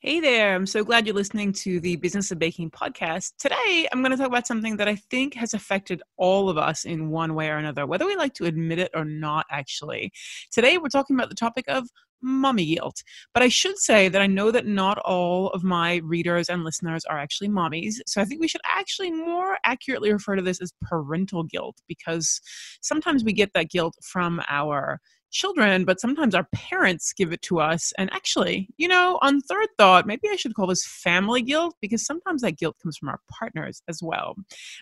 Hey there, I'm so glad you're listening to the Business of Baking podcast. Today, I'm going to talk about something that I think has affected all of us in one way or another, whether we like to admit it or not, actually. Today, we're talking about the topic of mommy guilt. But I should say that I know that not all of my readers and listeners are actually mommies. So I think we should actually more accurately refer to this as parental guilt because sometimes we get that guilt from our children, but sometimes our parents give it to us. And actually, you know, on third thought, maybe I should call this family guilt because sometimes that guilt comes from our partners as well.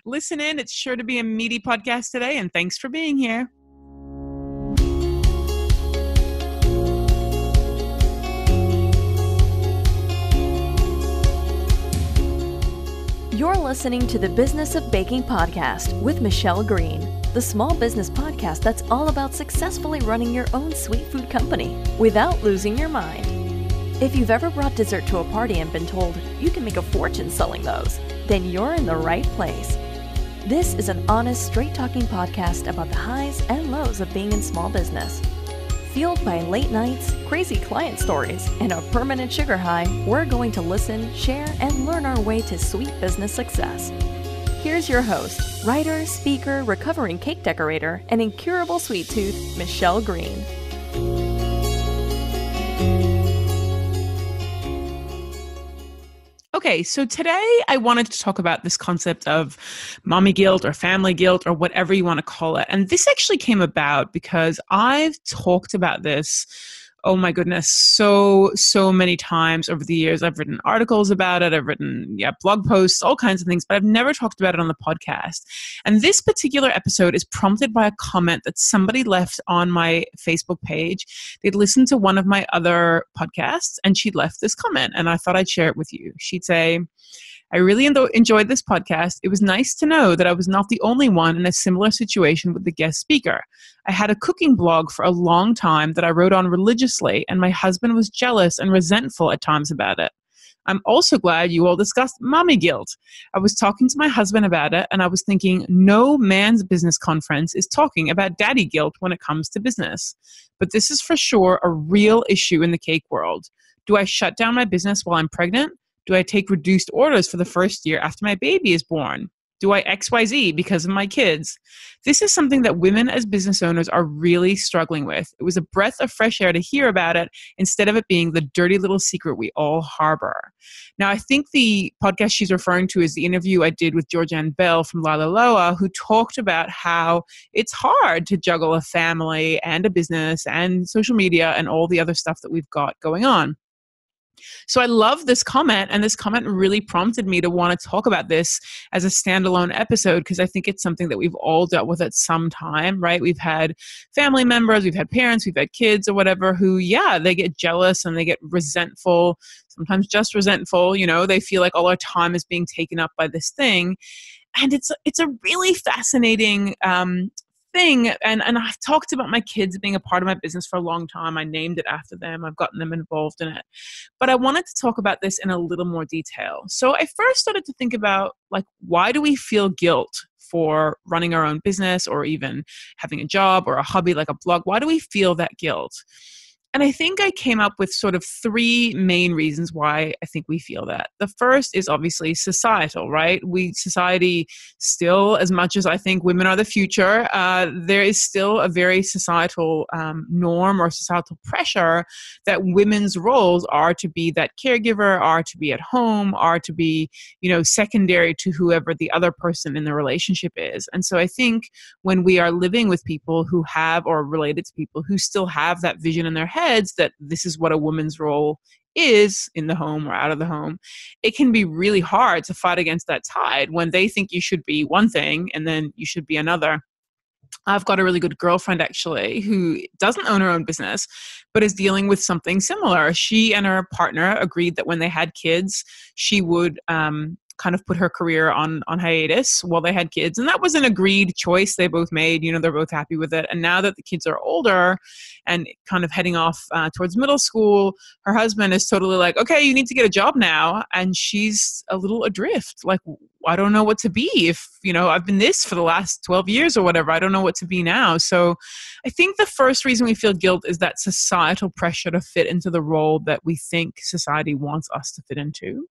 Listen in, it's sure to be a meaty podcast today, and thanks for being here. You're listening to the Business of Baking podcast with Michelle Green the small business podcast that's all about successfully running your own sweet food company without losing your mind. If you've ever brought dessert to a party and been told you can make a fortune selling those, then you're in the right place. This is an honest, straight talking podcast about the highs and lows of being in small business. Fueled by late nights, crazy client stories, and a permanent sugar high, we're going to listen, share, and learn our way to sweet business success. Here's your host, writer, speaker, recovering cake decorator, and incurable sweet tooth, Michelle Green. Okay, so today I wanted to talk about this concept of mommy guilt or family guilt or whatever you want to call it. And this actually came about because I've talked about this oh my goodness, so, so many times over the years. I've written articles about it, I've written, yeah, blog posts, all kinds of things, but I've never talked about it on the podcast. And this particular episode is prompted by a comment that somebody left on my Facebook page. They'd listened to one of my other podcasts and she'd left this comment, and I thought I'd share it with you. She'd say, I really enjoyed this podcast. It was nice to know that I was not the only one in a similar situation with the guest speaker. I had a cooking blog for a long time that I wrote on religiously, and my husband was jealous and resentful at times about it. I'm also glad you all discussed mommy guilt. I was talking to my husband about it, and I was thinking no man's business conference is talking about daddy guilt when it comes to business. But this is for sure a real issue in the cake world. Do I shut down my business while I'm pregnant? Do I take reduced orders for the first year after my baby is born? Do I XYZ because of my kids? This is something that women as business owners are really struggling with. It was a breath of fresh air to hear about it instead of it being the dirty little secret we all harbor. Now, I think the podcast she's referring to is the interview I did with Georgianne Bell from Lala Loa, who talked about how it's hard to juggle a family and a business and social media and all the other stuff that we've got going on. So I love this comment, and this comment really prompted me to want to talk about this as a standalone episode because I think it's something that we've all dealt with at some time, right? We've had family members, we've had parents, we've had kids or whatever who, yeah, they get jealous and they get resentful, sometimes just resentful, you know, they feel like all our time is being taken up by this thing and it's it's a really fascinating um, thing and and I've talked about my kids being a part of my business for a long time. I named it after them. I've gotten them involved in it. But I wanted to talk about this in a little more detail. So I first started to think about like why do we feel guilt for running our own business or even having a job or a hobby like a blog? Why do we feel that guilt? And I think I came up with sort of three main reasons why I think we feel that. The first is obviously societal, right? We, society, still, as much as I think women are the future, uh, there is still a very societal um, norm or societal pressure that women's roles are to be that caregiver, are to be at home, are to be, you know, secondary to whoever the other person in the relationship is. And so I think when we are living with people who have, or related to people who still have that vision in their head, heads that this is what a woman's role is in the home or out of the home, it can be really hard to fight against that tide when they think you should be one thing and then you should be another. I've got a really good girlfriend actually who doesn't own her own business, but is dealing with something similar. She and her partner agreed that when they had kids, she would um, kind of put her career on on hiatus while they had kids and that was an agreed choice they both made you know they're both happy with it and now that the kids are older and kind of heading off uh, towards middle school her husband is totally like okay you need to get a job now and she's a little adrift like I don't know what to be if, you know, I've been this for the last 12 years or whatever. I don't know what to be now. So I think the first reason we feel guilt is that societal pressure to fit into the role that we think society wants us to fit into.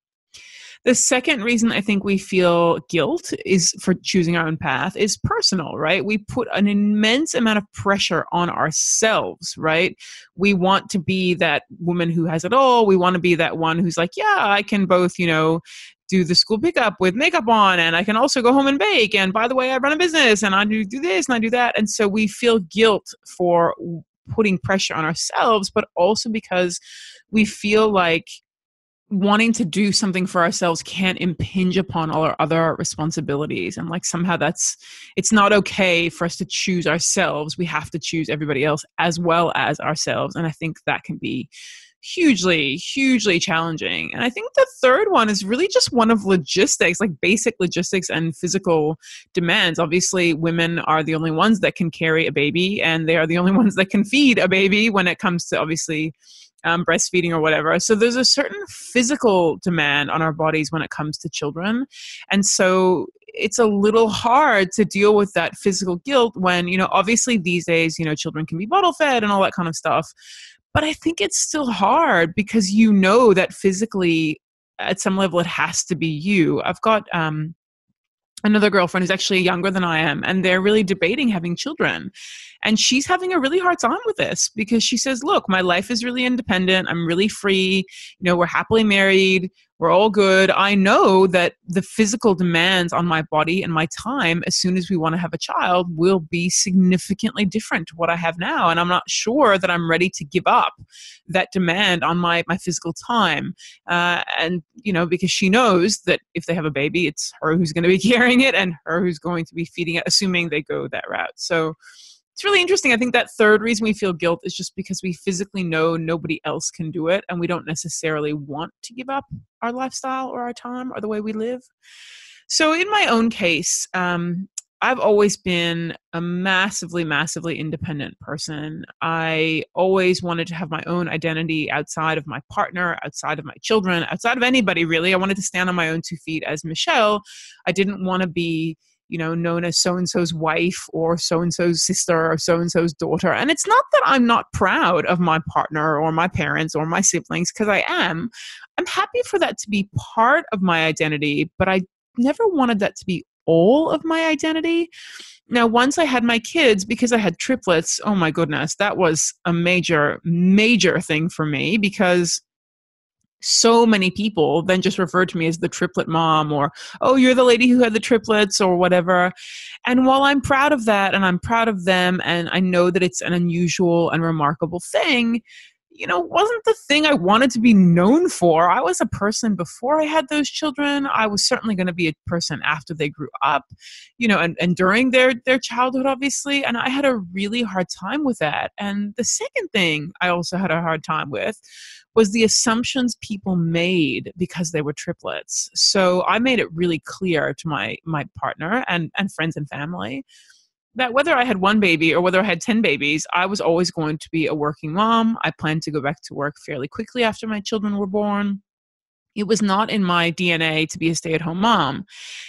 The second reason I think we feel guilt is for choosing our own path is personal, right? We put an immense amount of pressure on ourselves, right? We want to be that woman who has it all. We want to be that one who's like, yeah, I can both, you know, do the school pickup with makeup on and I can also go home and bake. And by the way, I run a business and I do, do this and I do that. And so we feel guilt for putting pressure on ourselves, but also because we feel like wanting to do something for ourselves can't impinge upon all our other responsibilities. And like somehow that's it's not okay for us to choose ourselves. We have to choose everybody else as well as ourselves. And i think that can be hugely hugely challenging. And i think the third one is really just one of logistics like basic logistics and physical demands. Obviously women are the only ones that can carry a baby and they are the only ones that can feed a baby when it comes to obviously um, breastfeeding or whatever. So there's a certain physical demand on our bodies when it comes to children. And so it's a little hard to deal with that physical guilt when, you know, obviously these days, you know, children can be bottle fed and all that kind of stuff. But I think it's still hard because you know that physically at some level it has to be you. I've got um, another girlfriend who's actually younger than I am, and they're really debating having children. And she's having a really hard time with this because she says, Look, my life is really independent. I'm really free. You know, we're happily married. We're all good. I know that the physical demands on my body and my time as soon as we want to have a child will be significantly different to what I have now. And I'm not sure that I'm ready to give up that demand on my, my physical time. Uh, and, you know, because she knows that if they have a baby, it's her who's going to be carrying it and her who's going to be feeding it, assuming they go that route. So, it's really interesting. I think that third reason we feel guilt is just because we physically know nobody else can do it and we don't necessarily want to give up our lifestyle or our time or the way we live. So, in my own case, um, I've always been a massively, massively independent person. I always wanted to have my own identity outside of my partner, outside of my children, outside of anybody really. I wanted to stand on my own two feet as Michelle. I didn't want to be you know, known as so and so's wife or so and so's sister or so and so's daughter. And it's not that I'm not proud of my partner or my parents or my siblings, because I am. I'm happy for that to be part of my identity, but I never wanted that to be all of my identity. Now, once I had my kids, because I had triplets, oh my goodness, that was a major, major thing for me because so many people then just refer to me as the triplet mom or oh you're the lady who had the triplets or whatever. And while i'm proud of that and i'm proud of them and i know that it's an unusual and remarkable thing you know, wasn't the thing I wanted to be known for. I was a person before I had those children. I was certainly going to be a person after they grew up, you know, and, and during their, their childhood, obviously. And I had a really hard time with that. And the second thing I also had a hard time with was the assumptions people made because they were triplets. So I made it really clear to my my partner and, and friends and family that whether I had one baby or whether I had 10 babies, I was always going to be a working mom. I planned to go back to work fairly quickly after my children were born. It was not in my DNA to be a stay at home mom.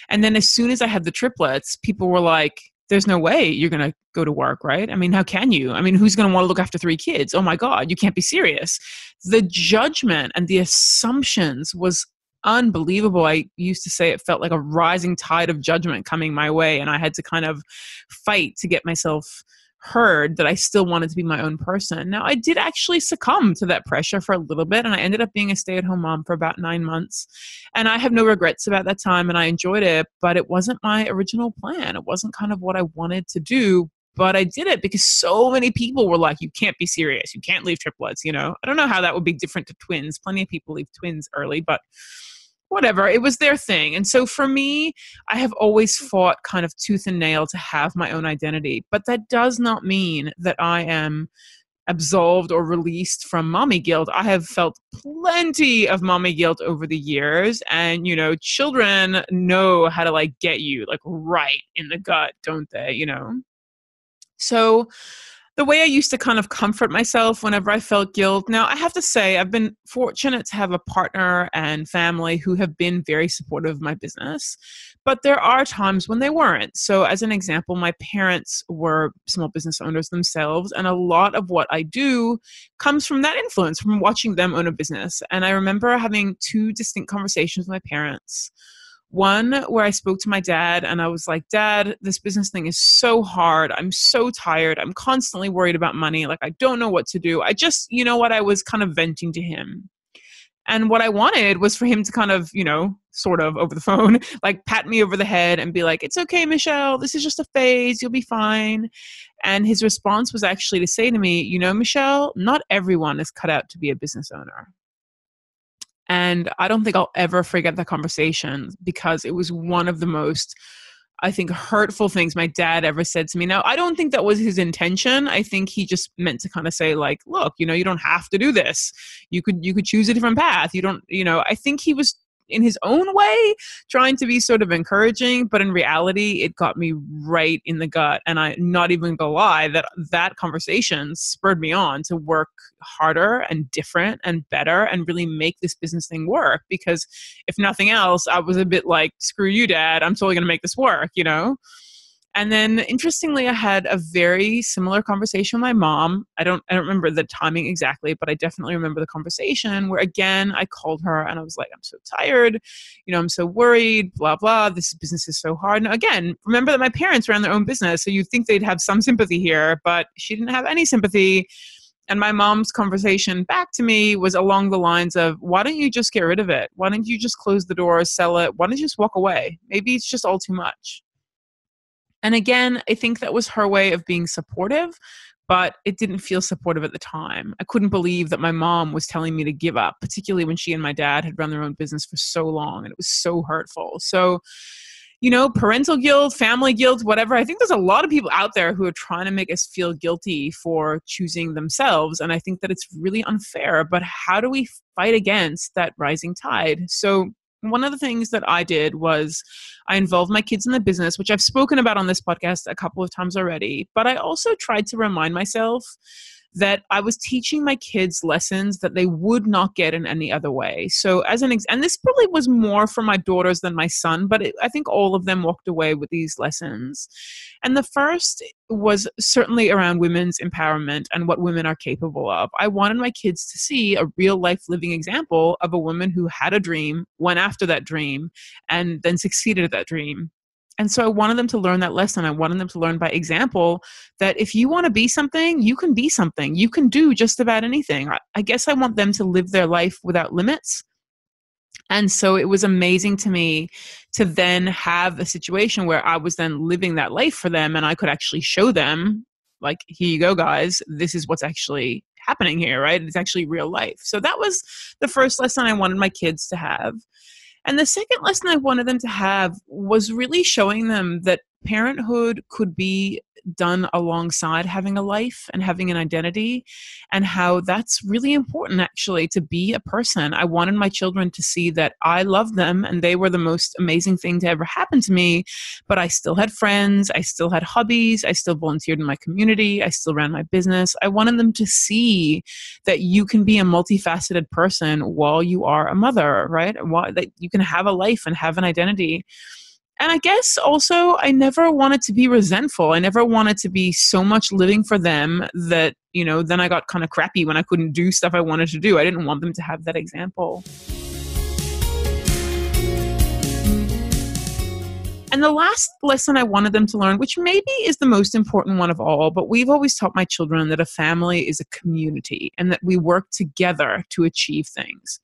And then as soon as I had the triplets, people were like, there's no way you're going to go to work, right? I mean, how can you? I mean, who's going to want to look after three kids? Oh my God, you can't be serious. The judgment and the assumptions was unbelievable. I used to say it felt like a rising tide of judgment coming my way, and I had to kind of fight to get myself heard that I still wanted to be my own person. Now, I did actually succumb to that pressure for a little bit, and I ended up being a stay at home mom for about nine months. And I have no regrets about that time, and I enjoyed it, but it wasn't my original plan. It wasn't kind of what I wanted to do. But I did it because so many people were like, you can't be serious. You can't leave triplets, you know? I don't know how that would be different to twins. Plenty of people leave twins early, but whatever it was their thing and so for me i have always fought kind of tooth and nail to have my own identity but that does not mean that i am absolved or released from mommy guilt i have felt plenty of mommy guilt over the years and you know children know how to like get you like right in the gut don't they you know so the way I used to kind of comfort myself whenever I felt guilt. Now, I have to say, I've been fortunate to have a partner and family who have been very supportive of my business, but there are times when they weren't. So, as an example, my parents were small business owners themselves, and a lot of what I do comes from that influence, from watching them own a business. And I remember having two distinct conversations with my parents one where I spoke to my dad and I was like, Dad, this business thing is so hard. I'm so tired. I'm constantly worried about money. Like, I don't know what to do. I just, you know what? I was kind of venting to him. And what I wanted was for him to kind of, you know, sort of over the phone, like pat me over the head and be like, it's okay, Michelle. This is just a phase. You'll be fine. And his response was actually to say to me, you know, Michelle, not everyone is cut out to be a business owner. And I don't think I'll ever forget that conversation because it was one of the most, I think, hurtful things my dad ever said to me. Now, I don't think that was his intention. I think he just meant to kind of say, like, look, you know, you don't have to do this. You could you could choose a different path. You don't, you know, I think he was in his own way trying to be sort of encouraging but in reality it got me right in the gut and i not even gonna lie that that conversation spurred me on to work harder and different and better and really make this business thing work because if nothing else i was a bit like screw you dad i'm totally gonna make this work you know and then interestingly, I had a very similar conversation with my mom. I don't I don't remember the timing exactly, but I definitely remember the conversation where again I called her and I was like, I'm so tired, you know, I'm so worried, blah blah. This business is so hard. And again, remember that my parents ran their own business, so you'd think they'd have some sympathy here, but she didn't have any sympathy. And my mom's conversation back to me was along the lines of, why don't you just get rid of it? Why don't you just close the door, sell it? Why don't you just walk away? Maybe it's just all too much. And again, I think that was her way of being supportive, but it didn't feel supportive at the time. I couldn't believe that my mom was telling me to give up, particularly when she and my dad had run their own business for so long and it was so hurtful. So, you know, parental guilt, family guilt, whatever. I think there's a lot of people out there who are trying to make us feel guilty for choosing themselves. And I think that it's really unfair. But how do we fight against that rising tide? So, one of the things that I did was I involved my kids in the business, which I've spoken about on this podcast a couple of times already. But I also tried to remind myself that I was teaching my kids lessons that they would not get in any other way. So, as an ex- and this probably was more for my daughters than my son, but it, I think all of them walked away with these lessons. And the first was certainly around women's empowerment and what women are capable of. I wanted my kids to see a real life living example of a woman who had a dream, went after that dream, and then succeeded at that dream. And so I wanted them to learn that lesson. I wanted them to learn by example that if you want to be something, you can be something. You can do just about anything. I guess I want them to live their life without limits. And so it was amazing to me to then have a situation where I was then living that life for them and I could actually show them, like, here you go, guys, this is what's actually happening here, right? It's actually real life. So that was the first lesson I wanted my kids to have. And the second lesson I wanted them to have was really showing them that parenthood could be done alongside having a life and having an identity, and how that's really important actually to be a person. I wanted my children to see that I loved them and they were the most amazing thing to ever happen to me, but I still had friends, I still had hobbies, I still volunteered in my community, I still ran my business. I wanted them to see that you can be a multifaceted person while you are a mother, right? That you can have a life and have an identity and I guess also I never wanted to be resentful. I never wanted to be so much living for them that, you know, then I got kind of crappy when I couldn't do stuff I wanted to do. I didn't want them to have that example. And the last lesson I wanted them to learn, which maybe is the most important one of all, but we've always taught my children that a family is a community and that we work together to achieve things.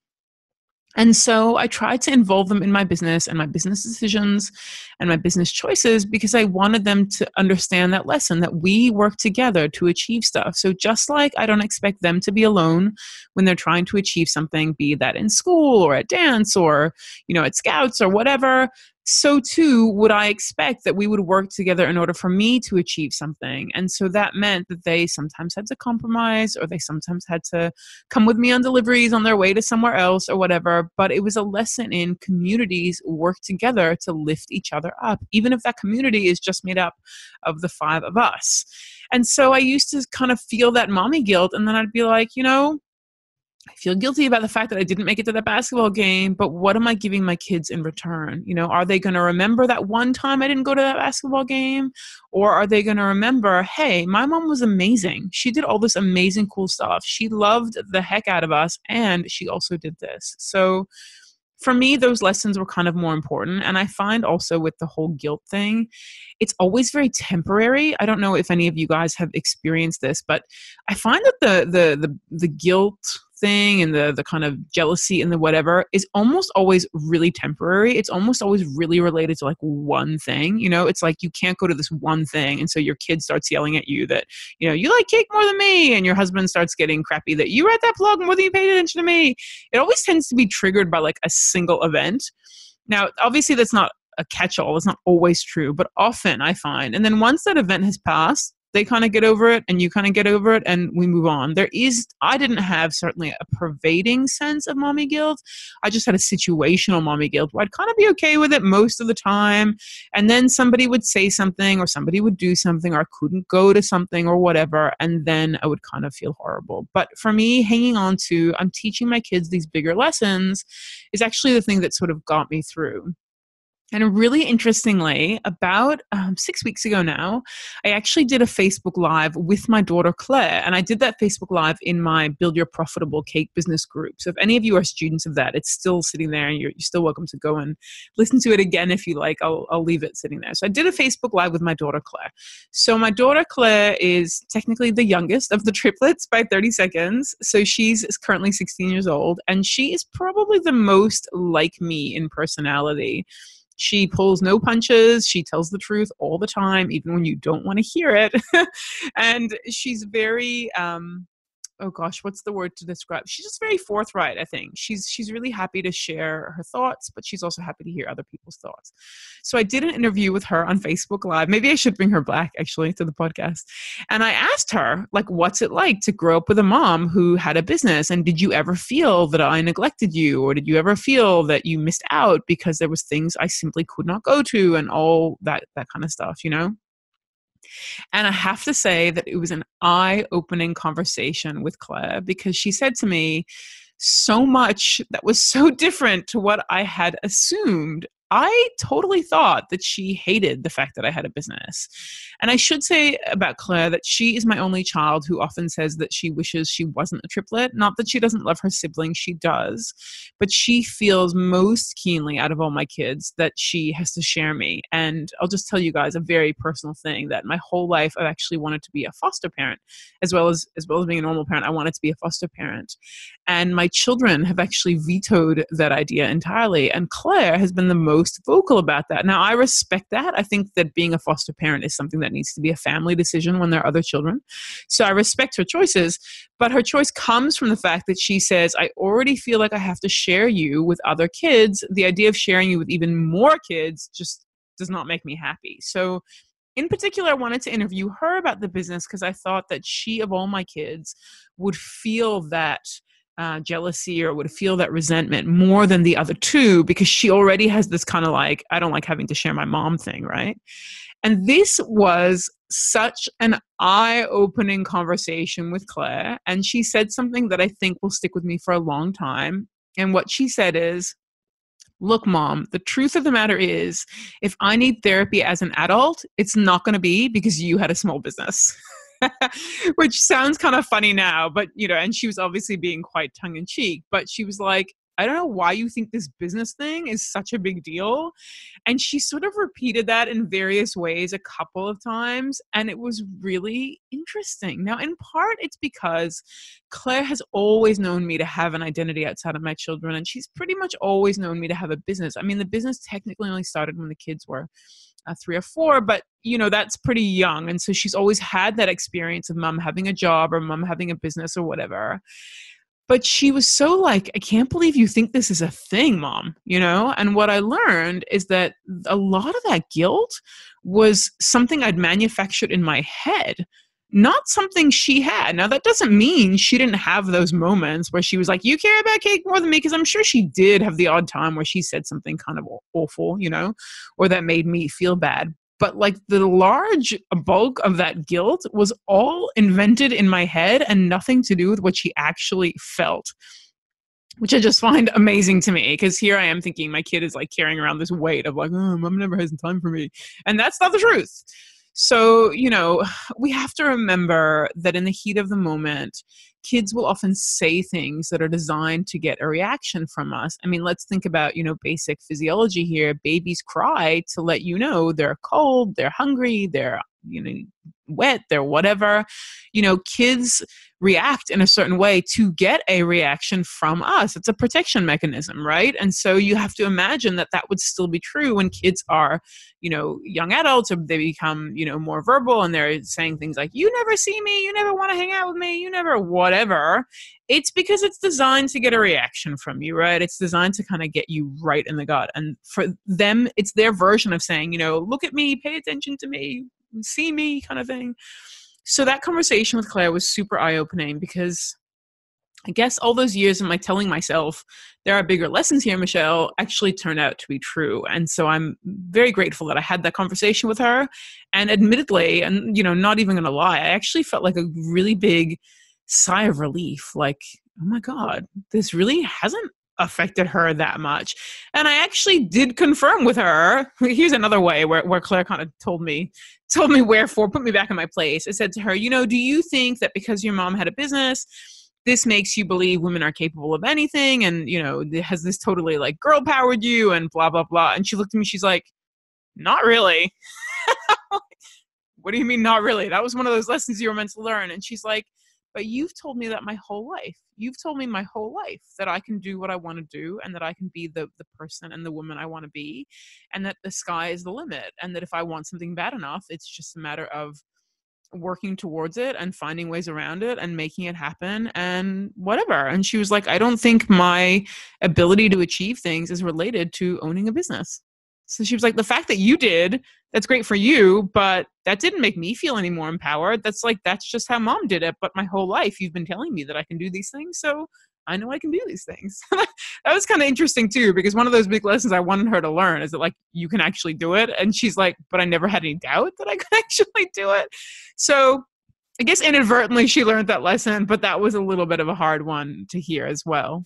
And so I tried to involve them in my business and my business decisions and my business choices because I wanted them to understand that lesson that we work together to achieve stuff. So just like I don't expect them to be alone when they're trying to achieve something, be that in school or at dance or, you know, at scouts or whatever, so too would I expect that we would work together in order for me to achieve something. And so that meant that they sometimes had to compromise or they sometimes had to come with me on deliveries on their way to somewhere else or whatever. But it was a lesson in communities work together to lift each other up, even if that community is just made up of the five of us. And so I used to kind of feel that mommy guilt. And then I'd be like, you know, I feel guilty about the fact that I didn't make it to that basketball game, but what am I giving my kids in return? You know, are they going to remember that one time I didn't go to that basketball game? Or are they going to remember, hey, my mom was amazing. She did all this amazing, cool stuff. She loved the heck out of us, and she also did this. So, for me, those lessons were kind of more important. And I find also with the whole guilt thing, it's always very temporary. I don't know if any of you guys have experienced this, but I find that the the the, the guilt thing and the the kind of jealousy and the whatever is almost always really temporary. It's almost always really related to like one thing. You know, it's like you can't go to this one thing, and so your kid starts yelling at you that you know you like cake more than me, and your husband starts getting crappy that you read that blog more than you paid attention to me. It always tends to be triggered by like a single event. Now, obviously, that's not a catch all. It's not always true, but often I find. And then once that event has passed, they kind of get over it and you kind of get over it and we move on. There is, I didn't have certainly a pervading sense of mommy guilt. I just had a situational mommy guilt where I'd kind of be okay with it most of the time. And then somebody would say something or somebody would do something or I couldn't go to something or whatever. And then I would kind of feel horrible. But for me, hanging on to, I'm teaching my kids these bigger lessons is actually the thing that sort of got me through. And really interestingly, about um, six weeks ago now, I actually did a Facebook Live with my daughter Claire. And I did that Facebook Live in my Build Your Profitable Cake Business group. So if any of you are students of that, it's still sitting there and you're, you're still welcome to go and listen to it again if you like. I'll, I'll leave it sitting there. So I did a Facebook Live with my daughter Claire. So my daughter Claire is technically the youngest of the triplets by 30 seconds. So she's currently 16 years old and she is probably the most like me in personality she pulls no punches. She tells the truth all the time, even when you don't want to hear it. and she's very um, oh gosh, what's the word to describe? She's just very forthright, I think. She's she's really happy to share her thoughts, but she's also happy to hear other people's thoughts. So I did an interview with her on Facebook Live. Maybe I should bring her back actually to the podcast. And I asked her, like, what's it like to grow up with a mom who had a business? And did you ever feel that I neglected you? Or did you ever feel that you missed out because there was things I simply could not go to and all that that kind of stuff, you know? And I have to say that it was an eye opening conversation with Claire because she said to me so much that was so different to what I had assumed I totally thought that she hated the fact that I had a business. And I should say about Claire that she is my only child who often says that she wishes she wasn't a triplet. Not that she doesn't love her siblings, she does. But she feels most keenly out of all my kids that she has to share me. And I'll just tell you guys a very personal thing that my whole life I've actually wanted to be a foster parent as well as as well as being a normal parent. I wanted to be a foster parent. And my children have actually vetoed that idea entirely. And Claire has been the most most vocal about that. Now, I respect that. I think that being a foster parent is something that needs to be a family decision when there are other children. So I respect her choices, but her choice comes from the fact that she says, I already feel like I have to share you with other kids. The idea of sharing you with even more kids just does not make me happy. So in particular, I wanted to interview her about the business because I thought that she, of all my kids, would feel that uh, jealousy or would feel that resentment more than the other two because she already has this kind of like, I don't like having to share my mom thing, right? And this was such an eye opening conversation with Claire. And she said something that I think will stick with me for a long time. And what she said is, Look, mom, the truth of the matter is, if I need therapy as an adult, it's not going to be because you had a small business. which sounds kind of funny now, but you know, and she was obviously being quite tongue in cheek, but she was like, I don't know why you think this business thing is such a big deal. And she sort of repeated that in various ways a couple of times. And it was really interesting. Now, in part, it's because Claire has always known me to have an identity outside of my children. And she's pretty much always known me to have a business. I mean, the business technically only started when the kids were uh, three or four, but you know that's pretty young, and so she's always had that experience of mom having a job or mom having a business or whatever. But she was so like i can't believe you think this is a thing mom you know and what i learned is that a lot of that guilt was something i'd manufactured in my head not something she had. Now, that doesn't mean she didn't have those moments where she was like, You care about cake more than me, because I'm sure she did have the odd time where she said something kind of awful, you know, or that made me feel bad but like the large bulk of that guilt was all invented in my head and nothing to do with what she actually felt which I just find amazing to me because here I am thinking my kid is like carrying around this weight of like, oh, mom never has time for me. And that's not the truth. So, you know, we have to remember that in the heat of the moment, kids will often say things that are designed to get a reaction from us. I mean, let's think about, you know, basic physiology here. Babies cry to let you know they're cold, they're hungry, they're, you know, wet, they're whatever. You know, kids react in a certain way to get a reaction from us. It's a protection mechanism, right? And so you have to imagine that that would still be true when kids are, you know, young adults or they become, you know, more verbal and they're saying things like, you never see me, you never want to hang out with me, you never whatever. It's because it's designed to get a reaction from you, right? It's designed to kind of get you right in the gut. And for them, it's their version of saying, you know, look at me, pay attention to me, see me kind of thing. So that conversation with Claire was super eye opening because I guess all those years of my telling myself there are bigger lessons here, Michelle, actually turned out to be true. And so I'm very grateful that I had that conversation with her. And admittedly, and you know, not even gonna lie, I actually felt like a really big sigh of relief. Like, oh my God, this really hasn't affected her that much. And I actually did confirm with her. Here's another way where, where Claire kind of told me, told me wherefore, put me back in my place. I said to her, you know, do you think that because your mom had a business, this makes you believe women are capable of anything? And, you know, has this totally like girl powered you and blah, blah, blah. And she looked at me, she's like, not really. what do you mean, not really? That was one of those lessons you were meant to learn. And she's like, but you've told me that my whole life. You've told me my whole life that I can do what I want to do and that I can be the, the person and the woman I want to be and that the sky is the limit. And that if I want something bad enough, it's just a matter of working towards it and finding ways around it and making it happen and whatever. And she was like, I don't think my ability to achieve things is related to owning a business. So she was like, the fact that you did, that's great for you, but that didn't make me feel any more empowered. That's like, that's just how mom did it. But my whole life, you've been telling me that I can do these things. So I know I can do these things. that was kind of interesting too, because one of those big lessons I wanted her to learn is that like you can actually do it. And she's like, but I never had any doubt that I could actually do it. So I guess inadvertently she learned that lesson, but that was a little bit of a hard one to hear as well.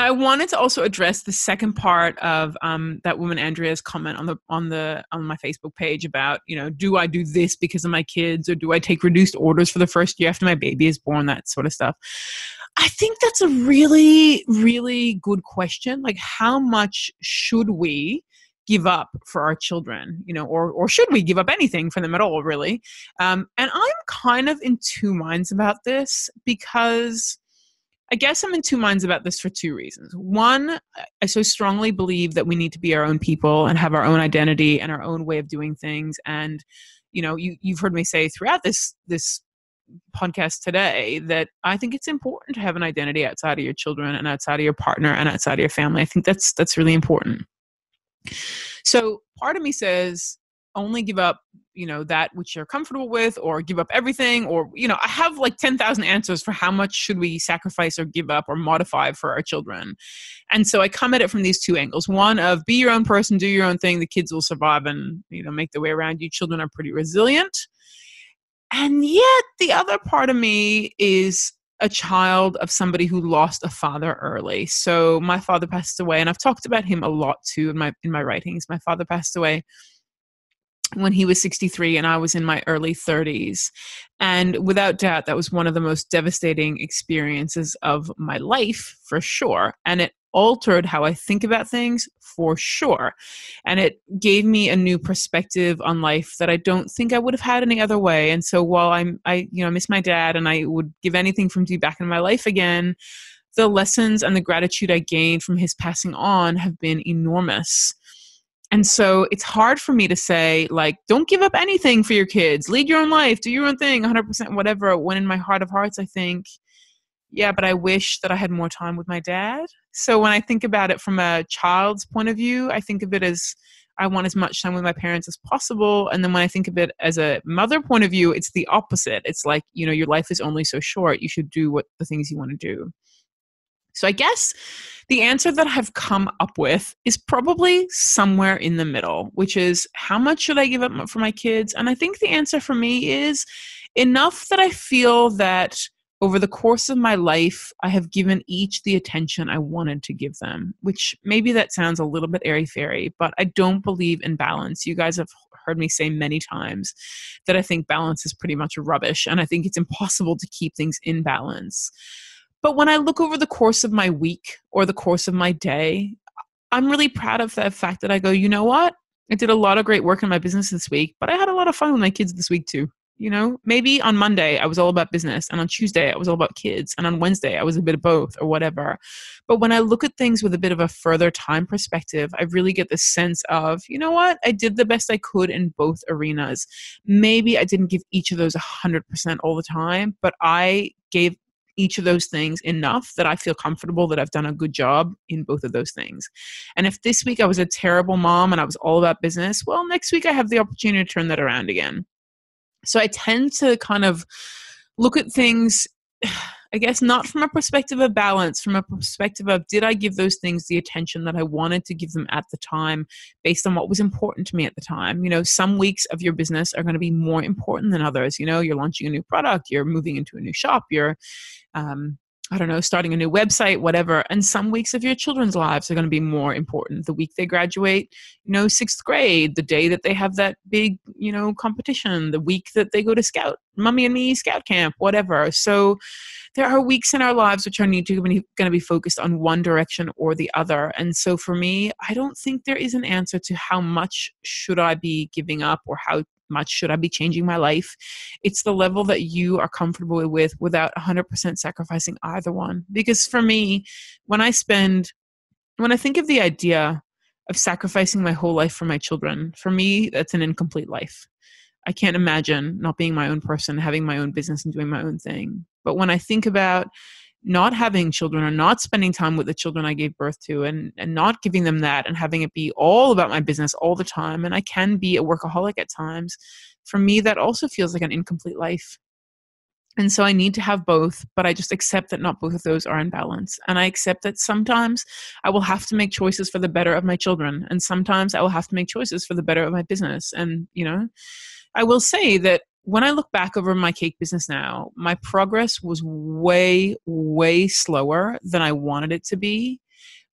Now, I wanted to also address the second part of um, that woman Andrea's comment on the on the on my Facebook page about you know do I do this because of my kids or do I take reduced orders for the first year after my baby is born that sort of stuff. I think that's a really really good question. Like, how much should we? give up for our children you know or or should we give up anything for them at all really um, and i'm kind of in two minds about this because I guess I'm in two minds about this for two reasons. One, I so strongly believe that we need to be our own people and have our own identity and our own way of doing things. And, you know, you, you've heard me say throughout this this podcast today that I think it's important to have an identity outside of your children and outside of your partner and outside of your family. I think that's that's really important. So part of me says only give up you know that which you're comfortable with or give up everything or you know i have like 10,000 answers for how much should we sacrifice or give up or modify for our children and so i come at it from these two angles one of be your own person do your own thing the kids will survive and you know make their way around you children are pretty resilient and yet the other part of me is a child of somebody who lost a father early. So my father passed away and I've talked about him a lot too in my in my writings. My father passed away when he was 63 and I was in my early 30s. And without doubt, that was one of the most devastating experiences of my life, for sure. And it altered how I think about things, for sure. And it gave me a new perspective on life that I don't think I would have had any other way. And so while I'm, I, you know, miss my dad and I would give anything from to be back in my life again, the lessons and the gratitude I gained from his passing on have been enormous and so it's hard for me to say like don't give up anything for your kids. Lead your own life. Do your own thing 100% whatever when in my heart of hearts i think yeah but i wish that i had more time with my dad. So when i think about it from a child's point of view i think of it as i want as much time with my parents as possible. And then when i think of it as a mother point of view it's the opposite. It's like you know your life is only so short. You should do what the things you want to do so I guess the answer that I've come up with is probably somewhere in the middle, which is how much should I give up for my kids? And I think the answer for me is enough that I feel that over the course of my life, I have given each the attention I wanted to give them, which maybe that sounds a little bit airy fairy, but I don't believe in balance. You guys have heard me say many times that I think balance is pretty much rubbish, and I think it's impossible to keep things in balance. But when I look over the course of my week or the course of my day, I'm really proud of the fact that I go, you know what? I did a lot of great work in my business this week, but I had a lot of fun with my kids this week too. You know, maybe on Monday I was all about business, and on Tuesday I was all about kids, and on Wednesday I was a bit of both or whatever. But when I look at things with a bit of a further time perspective, I really get this sense of, you know what, I did the best I could in both arenas. Maybe I didn't give each of those 100% all the time, but I gave each of those things enough that I feel comfortable that I've done a good job in both of those things. And if this week I was a terrible mom and I was all about business, well, next week I have the opportunity to turn that around again. So I tend to kind of look at things I guess not from a perspective of balance, from a perspective of did I give those things the attention that I wanted to give them at the time based on what was important to me at the time. You know, some weeks of your business are going to be more important than others. You know, you're launching a new product, you're moving into a new shop, you're um, I don't know, starting a new website, whatever. And some weeks of your children's lives are going to be more important. The week they graduate, you know, sixth grade, the day that they have that big, you know, competition, the week that they go to scout, mummy and me scout camp, whatever. So there are weeks in our lives which are need to be going to be focused on one direction or the other. And so for me, I don't think there is an answer to how much should I be giving up or how much should I be changing my life? It's the level that you are comfortable with without 100% sacrificing either one. Because for me, when I spend, when I think of the idea of sacrificing my whole life for my children, for me, that's an incomplete life. I can't imagine not being my own person, having my own business, and doing my own thing. But when I think about not having children or not spending time with the children I gave birth to and, and not giving them that and having it be all about my business all the time. And I can be a workaholic at times. For me, that also feels like an incomplete life. And so I need to have both, but I just accept that not both of those are in balance. And I accept that sometimes I will have to make choices for the better of my children. And sometimes I will have to make choices for the better of my business. And, you know, I will say that when I look back over my cake business now, my progress was way, way slower than I wanted it to be.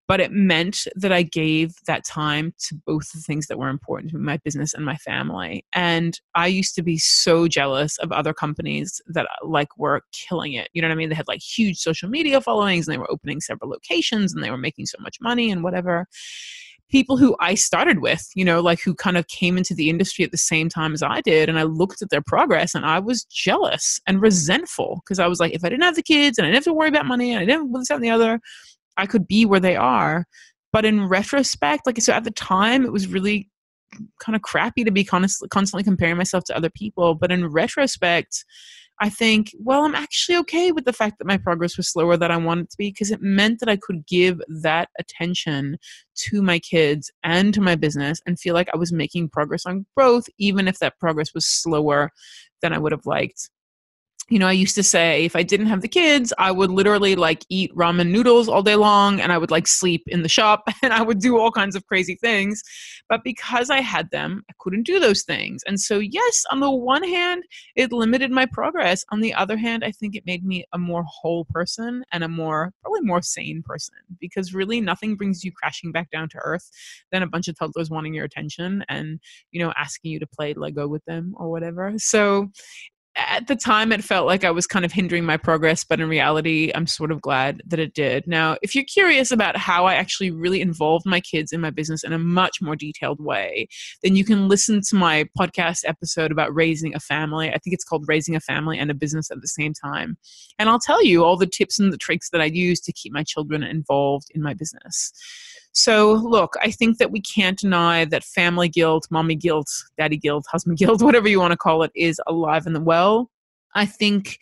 But it meant that I gave that time to both the things that were important to my business and my family. And I used to be so jealous of other companies that like were killing it. You know what I mean? They had like huge social media followings and they were opening several locations and they were making so much money and whatever people who I started with, you know, like who kind of came into the industry at the same time as I did. And I looked at their progress and I was jealous and resentful because I was like, if I didn't have the kids and I didn't have to worry about money and I didn't this, that, and the other, I could be where they are. But in retrospect, like so at the time, it was really kind of crappy to be constantly comparing myself to other people. But in retrospect, I think, well, I'm actually okay with the fact that my progress was slower than I wanted to be because it meant that I could give that attention to my kids and to my business and feel like I was making progress on growth, even if that progress was slower than I would have liked you know, I used to say if I didn't have the kids, I would literally like eat ramen noodles all day long and I would like sleep in the shop and I would do all kinds of crazy things. But because I had them, I couldn't do those things. And so, yes, on the one hand, it limited my progress. On the other hand, I think it made me a more whole person and a more, probably more sane person because really nothing brings you crashing back down to earth than a bunch of toddlers wanting your attention and, you know, asking you to play Lego with them or whatever. So at the time it felt like I was kind of hindering my progress, but in reality, I'm sort of glad that it did. Now, if you're curious about how I actually really involved my kids in my business in a much more detailed way, then you can listen to my podcast episode about raising a family. I think it's called Raising a Family and a Business at the Same Time. And I'll tell you all the tips and the tricks that I use to keep my children involved in my business. So, look, I think that we can't deny that family guilt, mommy guilt, daddy guilt, husband guilt, whatever you want to call it, is alive and well. I think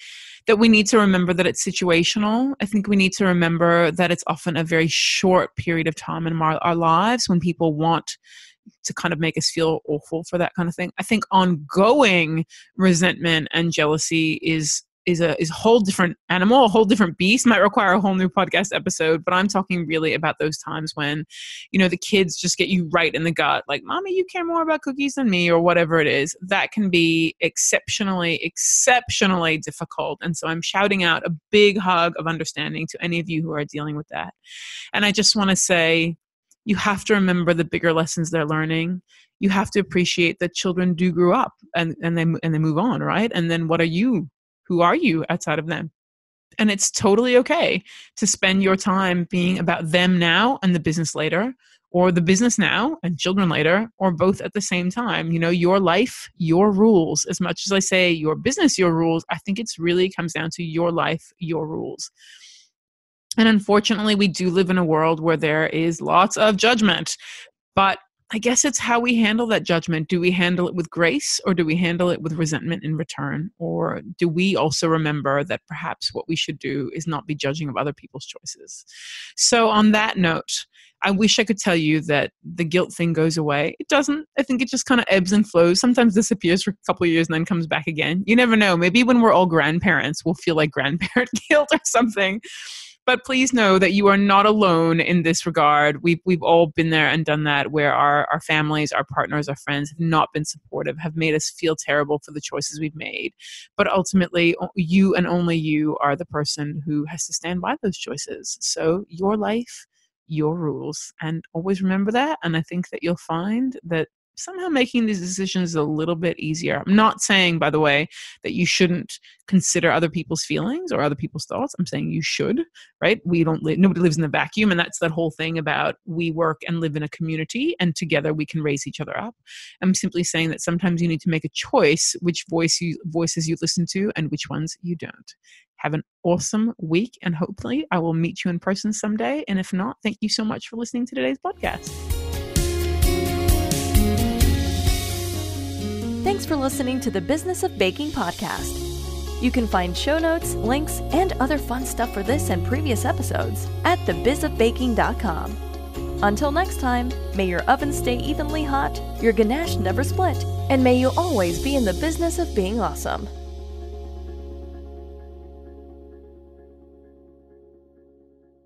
that we need to remember that it's situational. I think we need to remember that it's often a very short period of time in our, our lives when people want to kind of make us feel awful for that kind of thing. I think ongoing resentment and jealousy is is a is a whole different animal, a whole different beast. Might require a whole new podcast episode. But I'm talking really about those times when, you know, the kids just get you right in the gut, like, "Mommy, you care more about cookies than me," or whatever it is. That can be exceptionally, exceptionally difficult. And so I'm shouting out a big hug of understanding to any of you who are dealing with that. And I just want to say, you have to remember the bigger lessons they're learning you have to appreciate that children do grow up and, and they and they move on right and then what are you who are you outside of them? And it's totally okay to spend your time being about them now and the business later, or the business now and children later, or both at the same time. You know, your life, your rules. As much as I say your business, your rules, I think it's really comes down to your life, your rules. And unfortunately, we do live in a world where there is lots of judgment. But I guess it's how we handle that judgment. Do we handle it with grace or do we handle it with resentment in return? Or do we also remember that perhaps what we should do is not be judging of other people's choices? So, on that note, I wish I could tell you that the guilt thing goes away. It doesn't. I think it just kind of ebbs and flows. Sometimes disappears for a couple of years and then comes back again. You never know. Maybe when we're all grandparents, we'll feel like grandparent guilt or something. But please know that you are not alone in this regard. We've, we've all been there and done that where our, our families, our partners, our friends have not been supportive, have made us feel terrible for the choices we've made. But ultimately, you and only you are the person who has to stand by those choices. So your life, your rules. And always remember that. And I think that you'll find that somehow making these decisions a little bit easier. I'm not saying, by the way, that you shouldn't consider other people's feelings or other people's thoughts. I'm saying you should, right? We don't live, nobody lives in a vacuum. And that's that whole thing about we work and live in a community and together we can raise each other up. I'm simply saying that sometimes you need to make a choice which voice you, voices you listen to and which ones you don't. Have an awesome week and hopefully I will meet you in person someday. And if not, thank you so much for listening to today's podcast. Thanks for listening to the Business of Baking podcast. You can find show notes, links, and other fun stuff for this and previous episodes at thebizofbaking.com. Until next time, may your oven stay evenly hot, your ganache never split, and may you always be in the business of being awesome.